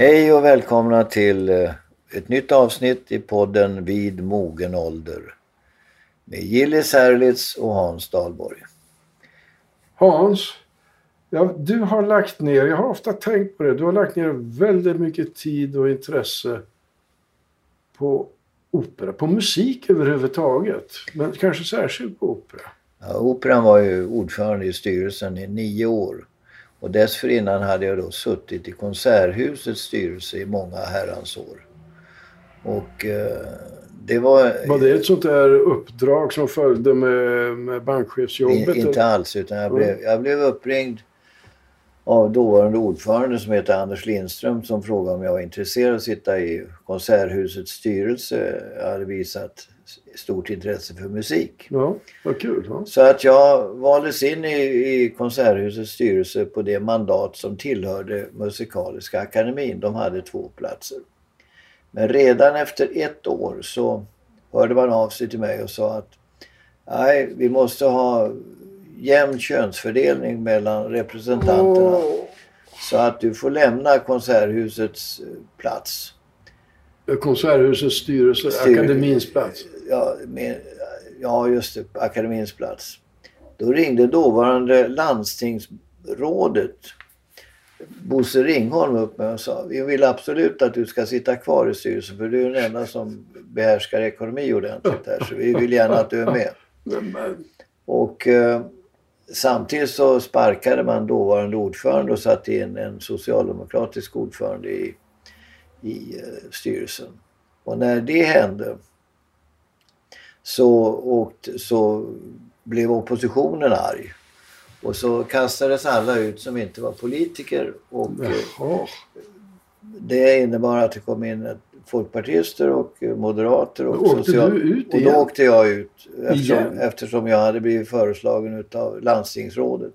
Hej och välkomna till eh, ett nytt avsnitt i podden Vid mogen ålder. Med Gillis Herlitz och Hans Dahlborg. Hans, ja, du har lagt ner, jag har ofta tänkt på det, du har lagt ner väldigt mycket tid och intresse på opera, på musik överhuvudtaget. Men kanske särskilt på opera. Ja, operan var ju ordförande i styrelsen i nio år. Och dessförinnan hade jag då suttit i Konserthusets styrelse i många herrans år. Och eh, det var... Var det ett sånt där uppdrag som följde med, med bankchefsjobbet? In, inte alls, utan jag blev, jag blev uppringd av dåvarande ordförande som heter Anders Lindström som frågade om jag var intresserad av att sitta i Konserthusets styrelse. Jag hade visat stort intresse för musik. Ja, vad kul. Ja. Så att jag valdes in i, i Konserthusets styrelse på det mandat som tillhörde Musikaliska akademin. De hade två platser. Men redan efter ett år så hörde man av sig till mig och sa att nej, vi måste ha jämn könsfördelning mellan representanterna. Åh, Så att du får lämna Konserthusets eh, plats. Konserthusets styrelse, Styr- akademins plats. Ja, med, ja, just det. Akademins plats. Då ringde dåvarande landstingsrådet Bosse Ringholm upp mig och sa vi vill absolut att du ska sitta kvar i styrelsen för du är den enda som behärskar ekonomi ordentligt här så vi vill gärna att du är med. Men, men, Och eh, samtidigt så sparkade man dåvarande ordförande och satte in en socialdemokratisk ordförande i, i eh, styrelsen. Och när det hände så, åkte, så blev oppositionen arg. Och så kastades alla ut som inte var politiker och eh, jaha. det innebar att det kom in folkpartister och moderater och Åkte social- du ut Och då igen? åkte jag ut eftersom, Igen? eftersom jag hade blivit föreslagen utav landstingsrådet.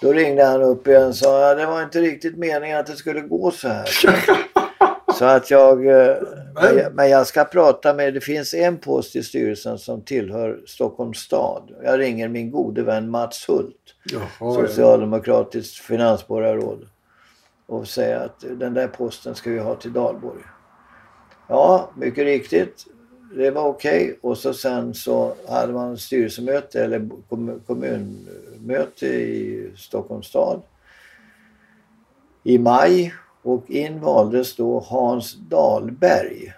Då ringde han upp igen och sa att det var inte riktigt meningen att det skulle gå så här. Så att jag, eh, men jag, men jag ska prata med, det finns en post i styrelsen som tillhör Stockholms stad. Jag ringer min gode vän Mats Hult Jaha, ja. socialdemokratiskt finansborgarråd och säga att den där posten ska vi ha till Dalborg. Ja, mycket riktigt. Det var okej. Och så sen så hade man styrelsemöte eller kom- kommunmöte i Stockholms stad i maj och in valdes då Hans Dahlberg.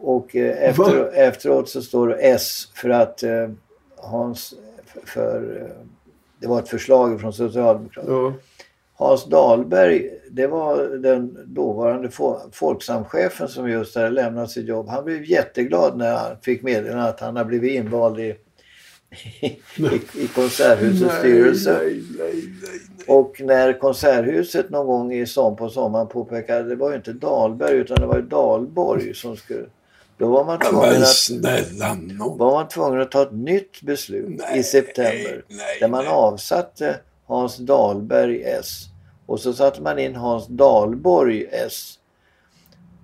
Och eh, efter, efteråt så står det S för att eh, Hans för, för eh, det var ett förslag från Socialdemokraterna. Ja. Hans Dahlberg, det var den dåvarande fo- Folksamchefen som just hade lämnat sitt jobb. Han blev jätteglad när han fick meddela att han har blivit invald i, i, i Konserthusets styrelse. Nej, nej, nej. Och när Konserthuset någon gång i som på sommaren påpekade att det var ju inte Dahlberg utan det var ju Dahlborg som skulle... Då var man tvungen att, var man tvungen att ta ett nytt beslut i september. Där man avsatte Hans Dahlberg S. Och så satte man in Hans Dahlborg S.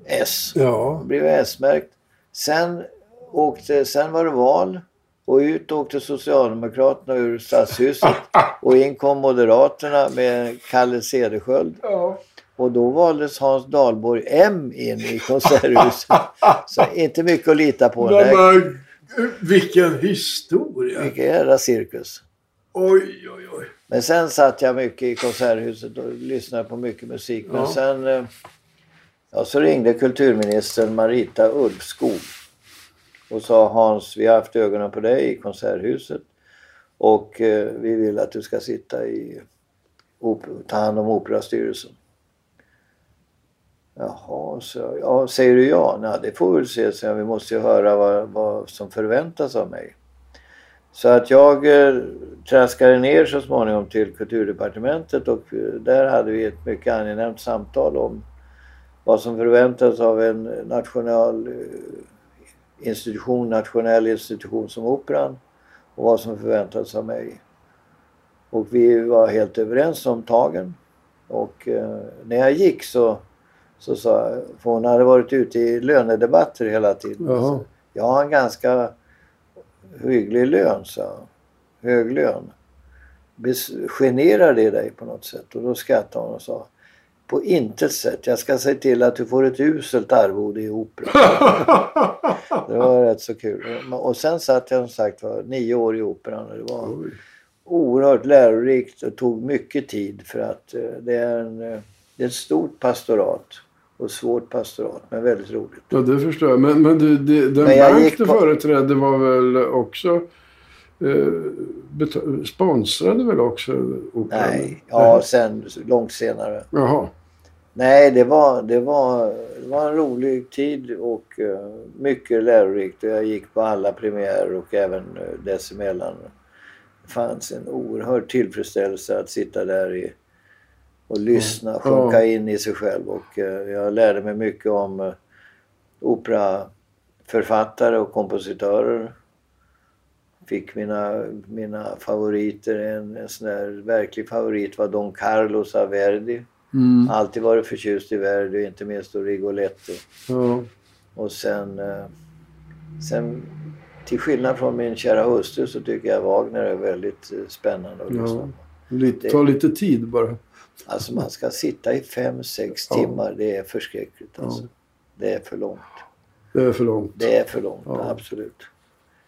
S. Ja. Det blev S-märkt. Sen, åkte, sen var det val. Och ut åkte Socialdemokraterna ur stadshuset. Och in kom Moderaterna med Kalle Cederschiöld. ja. Och då valdes Hans Dahlborg M in i Konserthuset. Så inte mycket att lita på. Men, men, vilken historia. vilken jävla cirkus. Oj, oj, oj. Men sen satt jag mycket i Konserthuset och lyssnade på mycket musik. Men Ja. sen eh, ja, så ringde kulturministern Marita Ulvskog och sa Hans, vi har haft ögonen på dig i Konserthuset och eh, vi vill att du ska sitta i ta hand om Operastyrelsen. Jaha, så. Ja, säger du ja? Nej, det får vi väl se. Så vi måste ju höra vad, vad som förväntas av mig. Så att jag eh, traskade ner så småningom till kulturdepartementet och eh, där hade vi ett mycket angenämt samtal om vad som förväntas av en national eh, institution, nationell institution som Operan och vad som förväntas av mig. Och vi var helt överens om tagen. Och när jag gick så, så sa jag, för hon hade varit ute i lönedebatter hela tiden. Jaha. Jag har en ganska hygglig lön, sa han. Hög lön. Generar det dig på något sätt? Och då skrattade hon och sa På intet sätt. Jag ska se till att du får ett uselt arvode i opera. det var rätt så kul. Och sen satt jag som sagt var nio år i operan och det var Oj. oerhört lärorikt och tog mycket tid för att eh, det är, en, eh, det är ett stort pastorat och svårt pastorat men väldigt roligt. Ja, det förstår jag. Men, men du, det, den Men bank du på- företrädde var väl också... Eh, sponsrade väl också operan? Nej, ja sen långt senare. Jaha. Nej, det var, det var, det var en rolig tid och eh, mycket lärorikt. Jag gick på alla premiärer och även uh, dessemellan. Det fanns en oerhörd tillfredsställelse att sitta där i, och lyssna, Ja. sjunka in i sig själv. Och eh, jag lärde mig mycket om uh, operaförfattare och kompositörer. Fick mina, mina favoriter. En, en sån där verklig favorit var Don Carlos av Verdi. Mm. Alltid varit förtjust i Verdi, inte minst då Rigoletto. Ja. Och sen, eh, sen till skillnad från min kära hustru så tycker jag Wagner är väldigt eh, spännande att Ja. lyssna på. Lite, ta lite tid bara. Alltså man ska sitta i fem, sex Ja. timmar. Det är förskräckligt alltså. Ja. Det är för långt. Det är för långt. Det är för långt, Ja. absolut.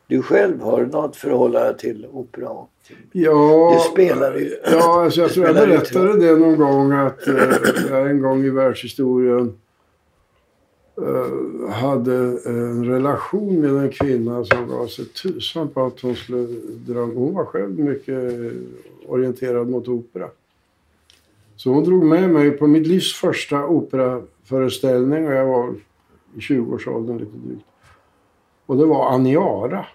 Du själv har något förhållande till opera? och till- Ja, Du spelar ju- Ja, alltså jag tror jag berättade det någon gång att eh, jag en gång i världshistorien eh, hade en relation med en kvinna som gav sig tusan på att hon skulle dra... Hon var själv mycket orienterad mot opera. Så hon drog med mig på mitt livs första operaföreställning och jag var i 20-årsåldern lite drygt. Och det var Aniara.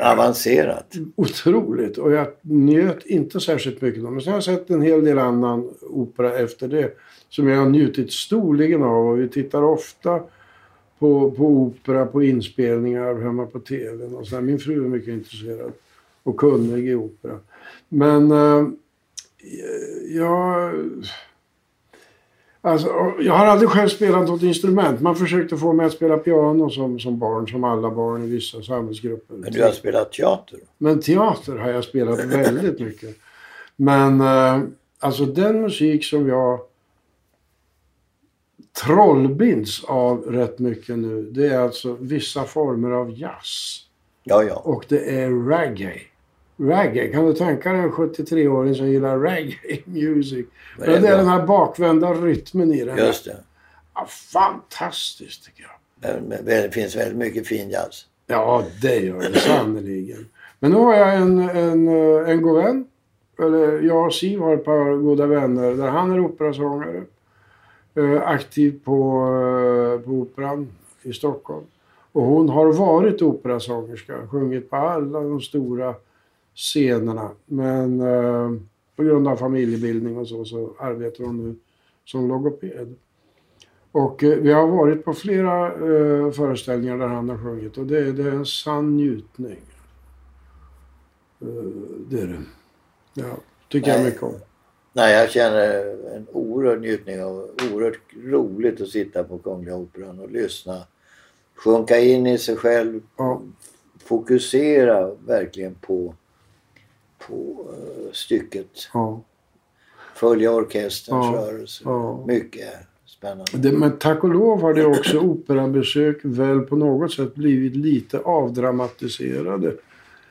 Avancerat. Otroligt. Och jag njöt inte särskilt mycket. Men sen har jag sett en hel del annan opera efter det. Som jag har njutit storligen av. Och vi tittar ofta på, på opera, på inspelningar hemma på tvn. Och så. Min fru är mycket intresserad och kunnig i opera. Men eh, jag... Alltså, jag har aldrig själv spelat något instrument. Man försökte få mig att spela piano som, som barn, som alla barn i vissa samhällsgrupper. Men du har spelat teater? Men teater har jag spelat väldigt mycket. Men eh, alltså den musik som jag trollbinds av rätt mycket nu. Det är alltså vissa former av jazz. Ja, ja. Och det är reggae. Reggae, kan du tänka dig en 73-åring som gillar reggae music? Det är bra. den här bakvända rytmen i den. Just det. Ja, fantastiskt tycker jag. Det finns väldigt mycket fin jazz. Ja, det gör det sannerligen. Men nu har jag en, en, en god vän. Eller jag och Siv har ett par goda vänner där han är operasångare. Eh, aktiv på, eh, på Operan i Stockholm. Och hon har varit operasångerska, sjungit på alla de stora scenerna. Men eh, på grund av familjebildning och så, så arbetar hon nu som logoped. Och eh, vi har varit på flera eh, föreställningar där han har sjungit och det, det är en sann njutning. Eh, det är det. Ja, tycker jag Nej. mycket om. Nej, jag känner en oerhörd njutning och oerhört roligt att sitta på Kungliga Operan och lyssna. Sjunka in i sig själv. Ja. Fokusera verkligen på, på eh, stycket. Ja. Följa orkesterns Ja, rörelse. ja. Mycket spännande. Det, men tack och lov har det också operabesök väl på något sätt blivit lite avdramatiserade.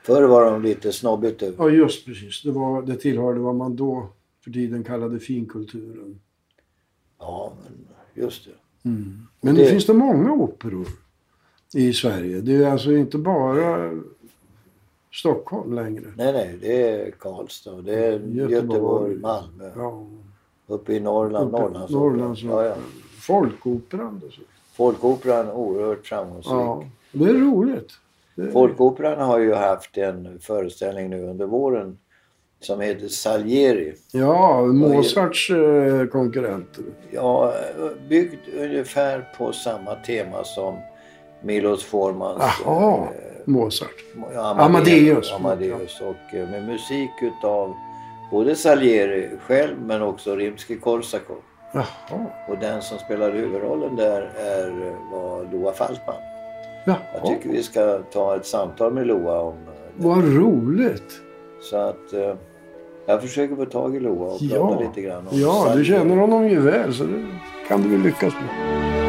Förr var de lite snobbigt Ja, just precis. Det, var, det tillhörde vad man då för tiden kallade finkulturen. Ja, men just det. Men nu Det- finns det många operor i Sverige. Det är alltså inte bara Stockholm längre. Nej, nej, det är Karlstad, det är Göteborg. Göteborg, Malmö. Ja, Uppe i Norrland, uppe- Norrlands Norrlands ja, ja. Folkoperan. dessutom. Folkoperan oerhört framgångsrik. Ja, det är roligt. Det är, Folkoperan har ju haft en föreställning nu under våren som heter Salieri. ja, Mozarts eh, konkurrenter. Ja, byggd ungefär på samma tema som Milos Formans Jaha, eh, Mozart. ja, Amadeus. Amadeus och eh, med musik utav både Salieri själv men också Rimsky-Korsakov. Jaha, Och den som spelar huvudrollen där är, eh, var Loa Falkman. Jag jaha. tycker vi ska ta ett samtal med Loa om eh, det. Vad roligt. Så att... Eh, Jag försöker få tag i Loa och Ja. prata lite grann om Ja, du Sverige. känner honom ju väl så det kan du väl lyckas med.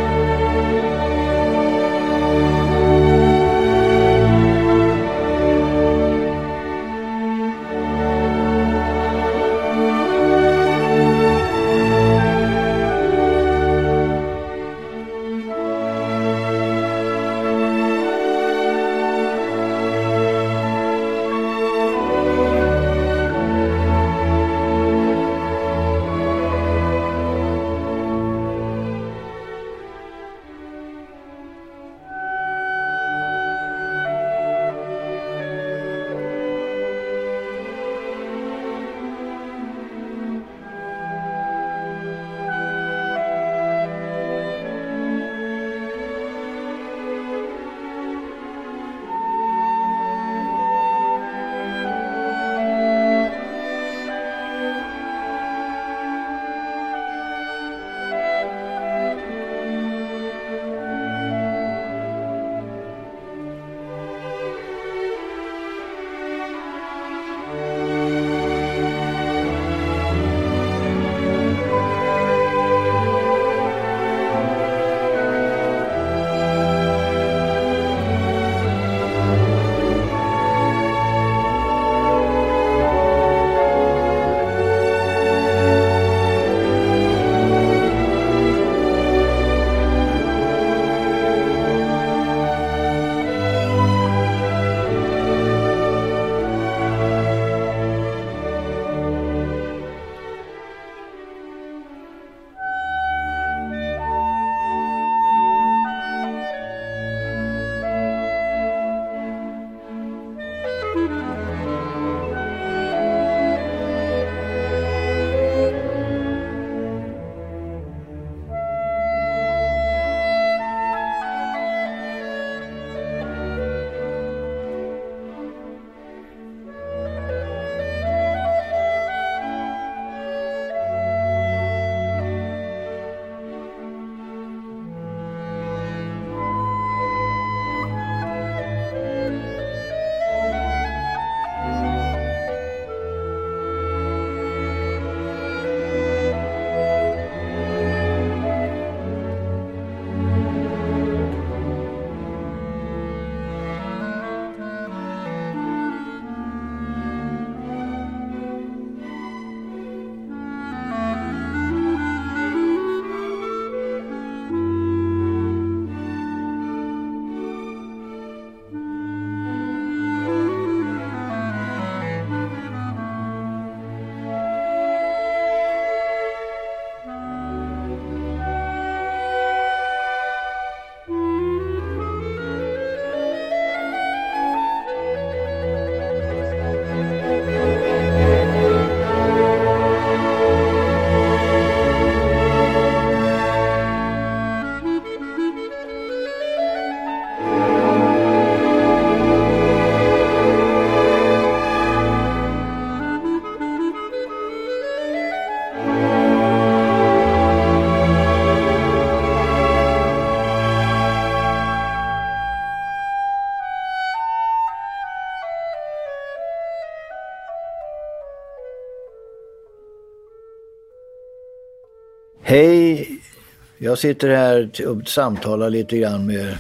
Jag sitter här och samtalar lite grann med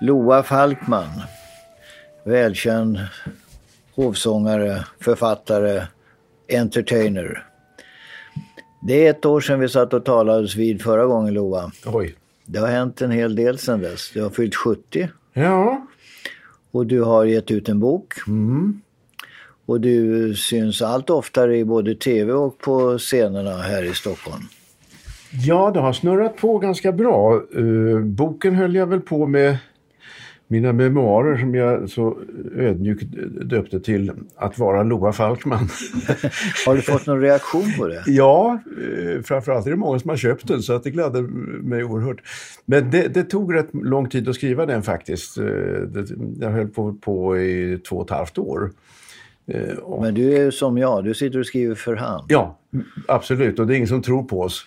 Loa Falkman. Välkänd hovsångare, författare, entertainer. Det är ett år sedan vi satt och talades vid förra gången Loa. Oj. Det har hänt en hel del sedan dess. Du har fyllt 70 Ja. och du har gett ut en bok. Mm. Och du syns allt oftare i både tv och på scenerna här i Stockholm. Ja, det har snurrat på ganska bra. Eh, boken höll jag väl på med mina memoarer som jag så ödmjukt döpte till Att vara Loa Falkman. Har du fått någon reaktion på det? ja, eh, framförallt är det många som har köpt den så att det gladde mig oerhört. Men det, det tog rätt lång tid att skriva den faktiskt. Eh, jag höll på, på i två och ett halvt år. Och, Men du är som jag, du sitter och skriver för hand. Ja, absolut. Och det är ingen som tror på oss.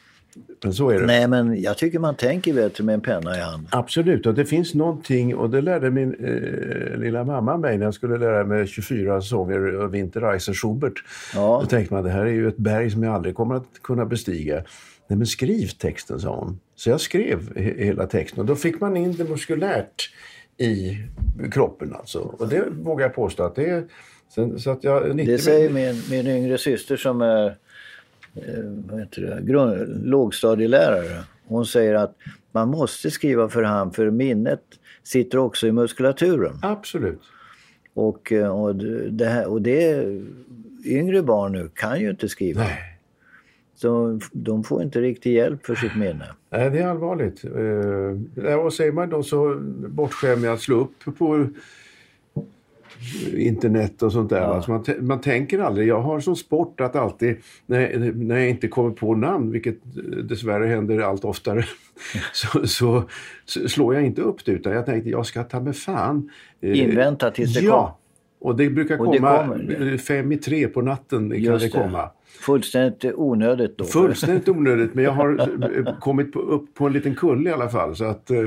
Men så är det. Nej, men jag tycker man tänker bättre med en penna i handen. Absolut, och det finns någonting, och det lärde min eh, lilla mamma mig när jag skulle lära mig 24 sånger av Winterreiser Schubert. Ja. Då tänkte man, det här är ju ett berg som jag aldrig kommer att kunna bestiga. Nej men skriv texten, sa hon. Så jag skrev he- hela texten och då fick man in det muskulärt i kroppen alltså. Och det vågar jag påstå att det är... Sen, så att jag, 90 Det säger min, min yngre syster som är vad heter det, grund, lågstadielärare. Hon säger att man måste skriva för hand för minnet sitter också i muskulaturen. Absolut. Och, eh, och, det här, och det yngre barn nu kan ju inte skriva. Nej. Så de får inte riktig hjälp för sitt minne. Nej, det är allvarligt. Eh, vad säger man då så bortskämd med att slå upp på internet och sånt där. Ja. Alltså man, man tänker aldrig. Jag har som sport att alltid när, när jag inte kommer på namn, vilket dessvärre händer allt oftare, så, så, så slår jag inte upp det utan jag tänkte jag ska ta med fan. eh, Invänta tills det Ja, och det brukar Och det komma kommer. eh, fem i tre på natten kan Just det det. komma. Fullständigt onödigt då. Fullständigt onödigt men jag har eh, kommit på, upp på en liten kulle i alla fall. Så att, eh,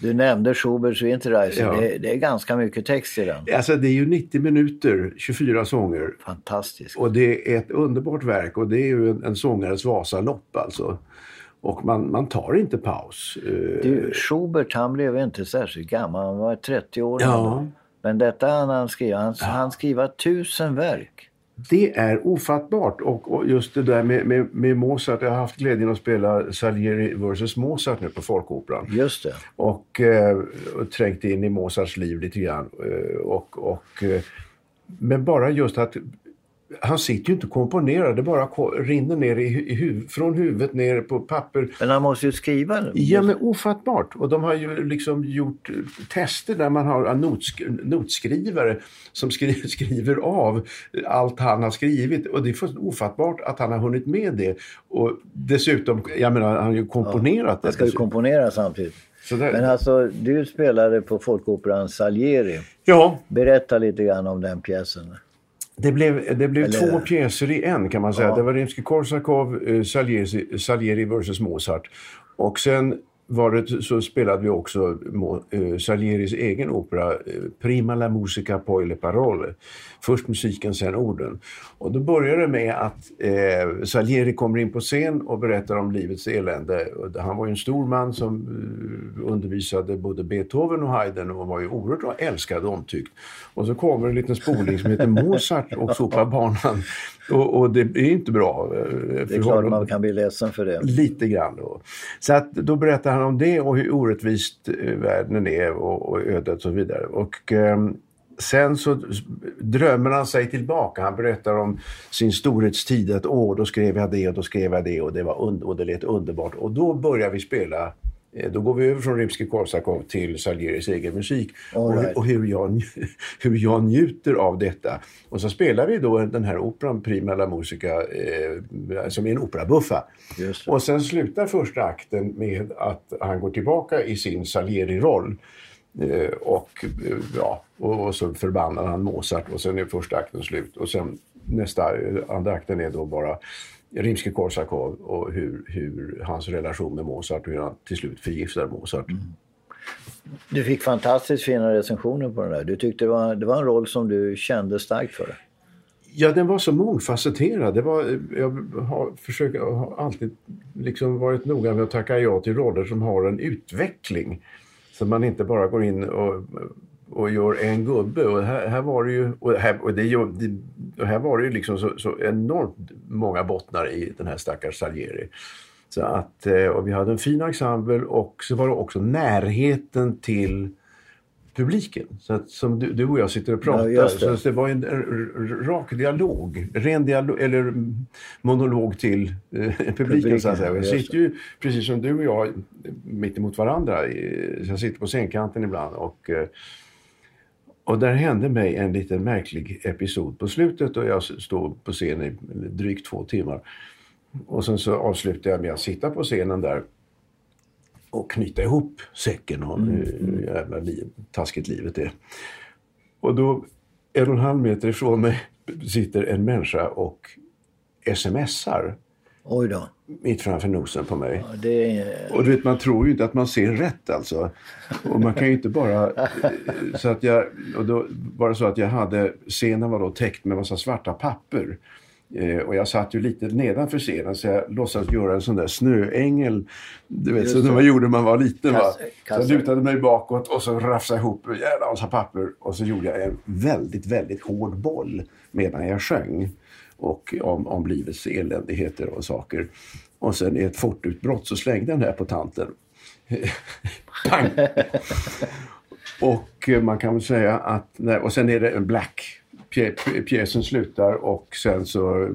Du nämnde Schuberts Winterreise. Ja. Det, det är ganska mycket text i den. Alltså det är ju 90 minuter, 24 sånger. Fantastiskt. Och det är ett underbart verk och det är ju en, en sångares Vasalopp alltså. Och man, man tar inte paus. Du, Schubert han blev inte särskilt gammal, han var 30 år Ja. gammal. Men detta han han skriva, han, han skriva tusen verk. Det är ofattbart och, och just det där med, med, med Mozart. Jag har haft glädjen att spela Salieri vs Mozart nu på Folkoperan. Just det. Och, eh, och trängt in i Mozarts liv lite grann. Eh, och, och, eh, men bara just att han sitter ju inte och komponerar, det bara rinner ner i, i huv, från huvudet ner på papper. Men han måste ju skriva. Ja men ofattbart. Och de har ju liksom gjort eh, tester där man har en notsk- notskrivare som skri- skriver av allt han har skrivit. Och det är fullständigt ofattbart att han har hunnit med det. Och dessutom, jag menar han har ju komponerat det. Han ska ju komponera samtidigt. Där- Men alltså, du spelade på Folkoperan Salieri. Ja, Berätta lite grann om den pjäsen. Det blev, det blev Eller- två pjäser i en kan man säga. Ja. Det var Rimsky-Korsakov, eh, Salieri, Salieri vs Mozart. Och sen var det, så spelade vi också eh, Salieris egen opera eh, Prima la musica poi le parole. Först musiken, sen orden. Och då börjar det med att eh, Salieri kommer in på scen och berättar om livets elände. Han var ju en stor man som eh, undervisade både Beethoven och Haydn och var ju oerhört älskad och omtyckt. Och så kommer en liten spoling som heter Mozart och sopar banan. Och, och det är inte bra. eh, Det för är klart man kan bli ledsen för det. Lite grann då. Så att då berättar han om det och hur orättvist eh, världen är och, och ödet och så vidare. Och ehm, sen så drömmer han sig tillbaka. Han berättar om sin storhetstid. Att åh, då skrev jag det och då skrev jag det och det, var und- och det lät underbart. Och då börjar vi spela eh, då går vi över från Rimsky-Korsakov till Salieris egen musik. All Och, hur- right. och hur jag, hur jag njuter av detta. Och så spelar vi då den här operan Prima la Musica eh, som är en operabuffa. Det. Och sen slutar första akten med att han går tillbaka i sin Salieri-roll. Eh, och, eh, ja, och, och så förbannar han Mozart och sen är första akten slut. Och sen nästa, eh, andra akten är då bara Rimsky-Korsakov och hur, hur hans relation med Mozart och hur han till slut förgiftar Mozart. Du fick fantastiskt fina recensioner på den där. Du tyckte det var, det var en roll som du kände starkt för. Ja, den var så mångfacetterad. Det var, jag har, försökt, har alltid liksom varit noga med att tacka ja till roller som har en utveckling. Så man inte bara går in och, och gör en gubbe. Och här, här var det ju, och här, och det, och här var det ju liksom så, så enormt många bottnar i den här stackars Salieri. Så att, eh, och vi hade en fin ensemble och så var det också närheten till publiken. Så att, som du, du och jag sitter och pratar. Ja, det. Så det var en, rak dialog. Ren dialog, eller monolog till eh, publiken, så att säga. Jag sitter ju, precis som du och jag, mitt emot varandra. jag sitter på scenkanten ibland. Och, eh, och där hände mig en liten märklig episod på slutet och jag s- står på scen i drygt två timmar. Och sen så avslutar jag med att sitta på scenen där och knyta ihop säcken och hur jävla liv, taskigt livet är. Och då, en och en halv meter ifrån mig sitter en människa och smsar. Oj då. Mitt framför nosen på mig. Ja, det. Och du vet, man tror ju inte att man ser rätt alltså. Och man kan ju inte bara... Så att jag, och då var det så att jag hade, scenen var då täckt med massa svarta papper. Eh, och jag satt ju lite nedanför scenen så jag låtsades göra en sån där snöängel. Du vet, så som man gjorde när man var liten. Va? Så jag lutade mig bakåt och så rafsade ihop en jävla massa papper. Och så gjorde jag en väldigt, väldigt hård boll medan jag sjöng. Och om, om livets eländigheter och saker. Och sen i ett fortutbrott så slängde jag den här på tanten. Pang! och eh, man kan väl säga att, och sen är det en black pjäsen slutar och sen så eh,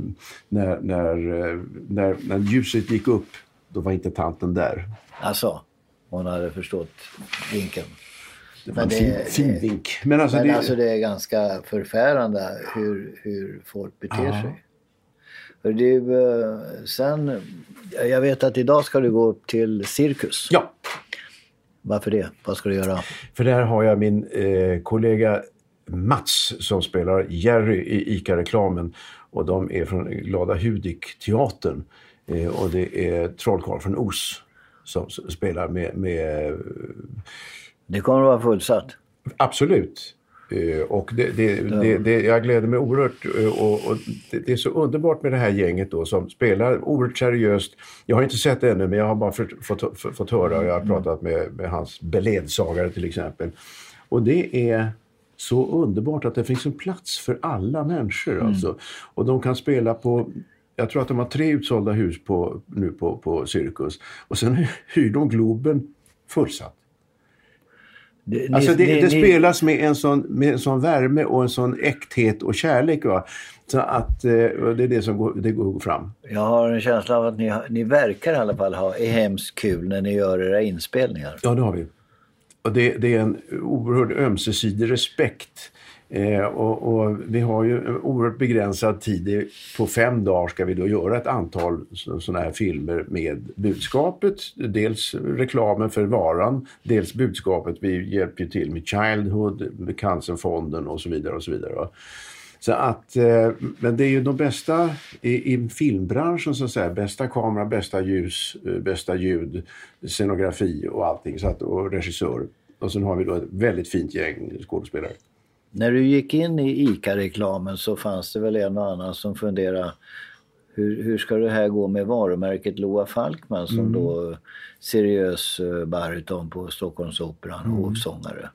när, när, eh, när, när ljuset gick upp då var inte tanten där. Alltså, hon hade förstått vinkeln. Det var en fin, fin vink. Men, alltså, men det, alltså det är ganska förfärande hur, hur folk beter ja. sig. För det, eh, sen, jag vet att idag ska du gå upp till Cirkus. Ja. Varför det? Vad ska du göra? För där har jag min eh, kollega Mats som spelar Jerry i ICA-reklamen. Och de är från Glada Hudik-teatern. Eh, och det är Trollkarl från Os som spelar med, med... Det kommer att vara fullsatt? Absolut. Eh, och det, det, det, det, jag gläder mig oerhört eh, och, och det, är så underbart med det här gänget då som spelar oerhört seriöst. Jag har inte sett det ännu men jag har bara fått, fått, fått höra och jag har pratat med, med hans beledsagare till exempel. Och det är så underbart att det finns en plats för alla människor. Mm. Alltså. Och de kan spela på jag tror att de har tre utsålda hus på, nu på, på Cirkus. Och sen hyr de Globen fullsatt. Det, alltså det, ni, det spelas med en, sån, med en sån värme och en sån äkthet och kärlek. Va? Så att eh, det är det som går, det går fram. Jag har en känsla av att ni, ni verkar i alla fall ha hemskt kul när ni gör era inspelningar. Ja, det har vi. Och det, det är en oerhörd ömsesidig respekt. Eh, och, och, vi har ju oerhört begränsad tid. På fem dagar ska vi då göra ett antal sådana här filmer med budskapet. Dels reklamen för varan, dels budskapet. Vi hjälper ju till med Childhood, med Cancerfonden och så vidare. och så vidare. Så att, eh, men det är ju de bästa i, i, filmbranschen så att säga. Bästa kamera, bästa ljus, eh, bästa ljud, scenografi och allting. Så att, och regissör. Och sen har vi då ett väldigt fint gäng skådespelare. När du gick in i ICA-reklamen så fanns det väl en och annan som funderade hur, hur ska det här gå med varumärket Loa Falkman som mm. då seriös uh, bariton på Stockholmsoperan mm. och sångare.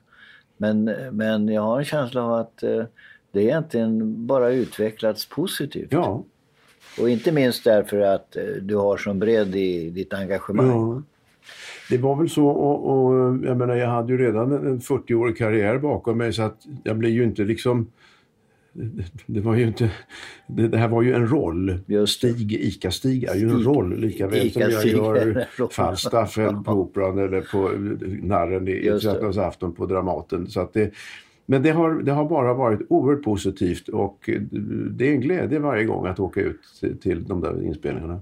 Men, men jag har en känsla av att uh, det egentligen bara utvecklats positivt. Ja. Och inte minst därför att uh, du har som bredd i ditt engagemang. Ja. Det var väl så och, och jag menar jag hade ju redan en 40-årig karriär bakom mig så att jag blev ju inte liksom det var ju inte, det, här var ju en roll. Stig, ICA-Stig är ju en roll lika väl som jag gör Falstaff på Operan eller på Narren i afton på Dramaten. Så att det, men det har, det har bara varit oerhört positivt och det är en glädje varje gång att åka ut till de där inspelningarna.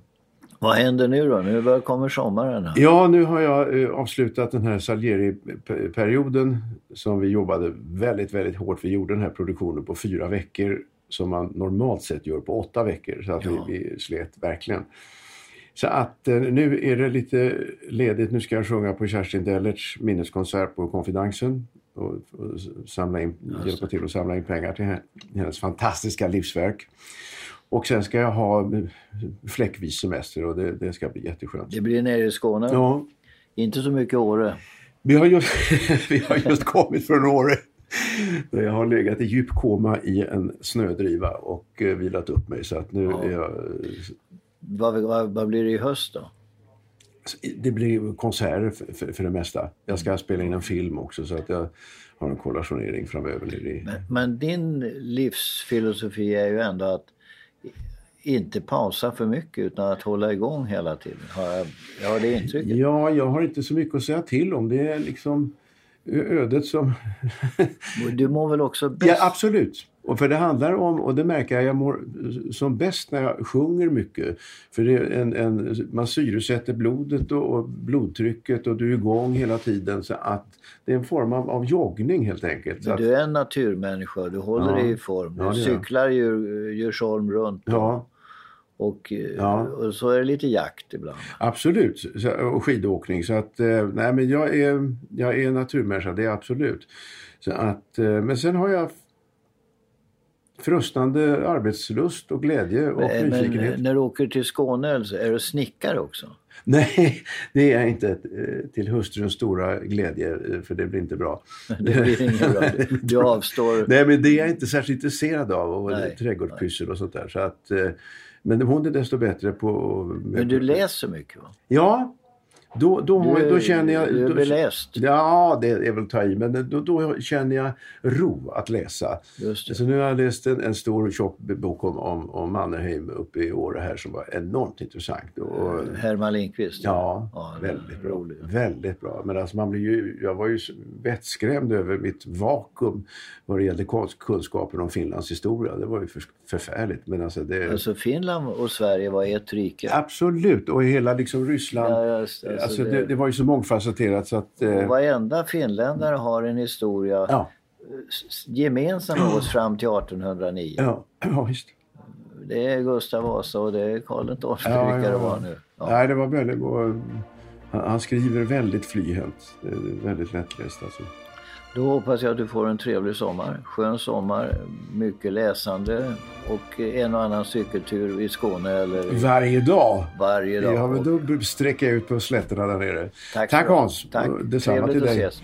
Vad händer nu då? Nu kommer sommaren. Här. Ja, nu har jag eh, avslutat den här Salieri-perioden som vi jobbade väldigt, väldigt hårt. Vi gjorde den här produktionen på fyra veckor som man normalt sett gör på åtta veckor. Så att ja. vi, vi slet verkligen. Så att eh, nu är det lite ledigt. Nu ska jag sjunga på Kerstin Dellerts minneskonsert på Konfidensen och, och samla in, hjälpa till att samla in pengar till hennes fantastiska livsverk. Och sen ska jag ha fläckvis semester och det, det ska bli jätteskönt. Det blir nere i Skåne? Ja. Inte så mycket Åre? Vi har just, vi har just kommit från Åre. Jag har legat i djup koma i en snödriva och eh, vilat upp mig så att nu ja. är jag... Vad, vad, vad, blir det i höst då? Det blir konserter för, för, för, det mesta. Jag ska spela in en film också så att jag har en kollationering framöver. Men, men din livsfilosofi är ju ändå att inte pausa för mycket utan att hålla igång hela tiden. Har jag, jag har det intrycket? Ja, jag har inte så mycket att säga till om. Det är liksom ödet som... du mår väl också bäst? Ja, absolut. Och för det handlar om, och det märker jag, jag mår som bäst när jag sjunger mycket. För det är en, en, man syresätter blodet och, och, blodtrycket och du är igång hela tiden. Så att det är en form av, av joggning helt enkelt. Men du är en naturmänniska, du håller ja, dig i form. Du ja, cyklar Djursholm runt. Ja. Och, eh, ja. och så är det lite jakt ibland. Absolut, och skidåkning. Så att, eh, nej men jag är, jag är naturmänniska, det är absolut. Så att, eh, men sen har jag frustande arbetslust och glädje och men, nyfikenhet. Men när du åker till Skåne, är du snickare också? Nej, det är jag inte till hustruns stora glädje för det blir inte bra. det blir inget bra. Du avstår. Nej, men det är jag inte särskilt intresserad av. Och trädgårdspyssel och sånt där. Så att, men hon är desto bättre på... Men du läser mycket va? Ja, då, då, du, då känner jag... Du är beläst. Ja, det är väl ta i, men då, då känner jag ro att läsa. Så nu har jag läst en, en stor tjock bok om, om, om Mannerheim uppe i Åre här som var enormt intressant. Och, Herman Lindqvist? Ja, ja väldigt bra. Rolig. Väldigt bra. Men alltså man blir ju, jag var ju vettskrämd över mitt vakuum vad det gällde kunskapen om Finlands historia. Det var ju för, förfärligt. Men alltså, det... alltså Finland och Sverige var ett rike? Absolut, och hela liksom Ryssland. Ja, alltså, alltså det, det, var ju så mångfacetterat så att... Eh... Varenda finländare har en historia ja. gemensam med oss fram till 1809. Ja, ja visst. Det är Gustav Vasa och det är Karl XII ja, vilka ja, det var nu. Ja. Nej, det var väldigt... Han, han skriver väldigt flyhänt. Väldigt lättläst alltså. Då hoppas jag att du får en trevlig sommar. Skön sommar, mycket läsande och en och annan cykeltur i Skåne. Eller i... Varje dag? Varje dag. Ja, men då sträcker jag ut på slätterna där nere. Tack, Tack Hans. Tack. Detsamma Trevligt till dig. Att ses.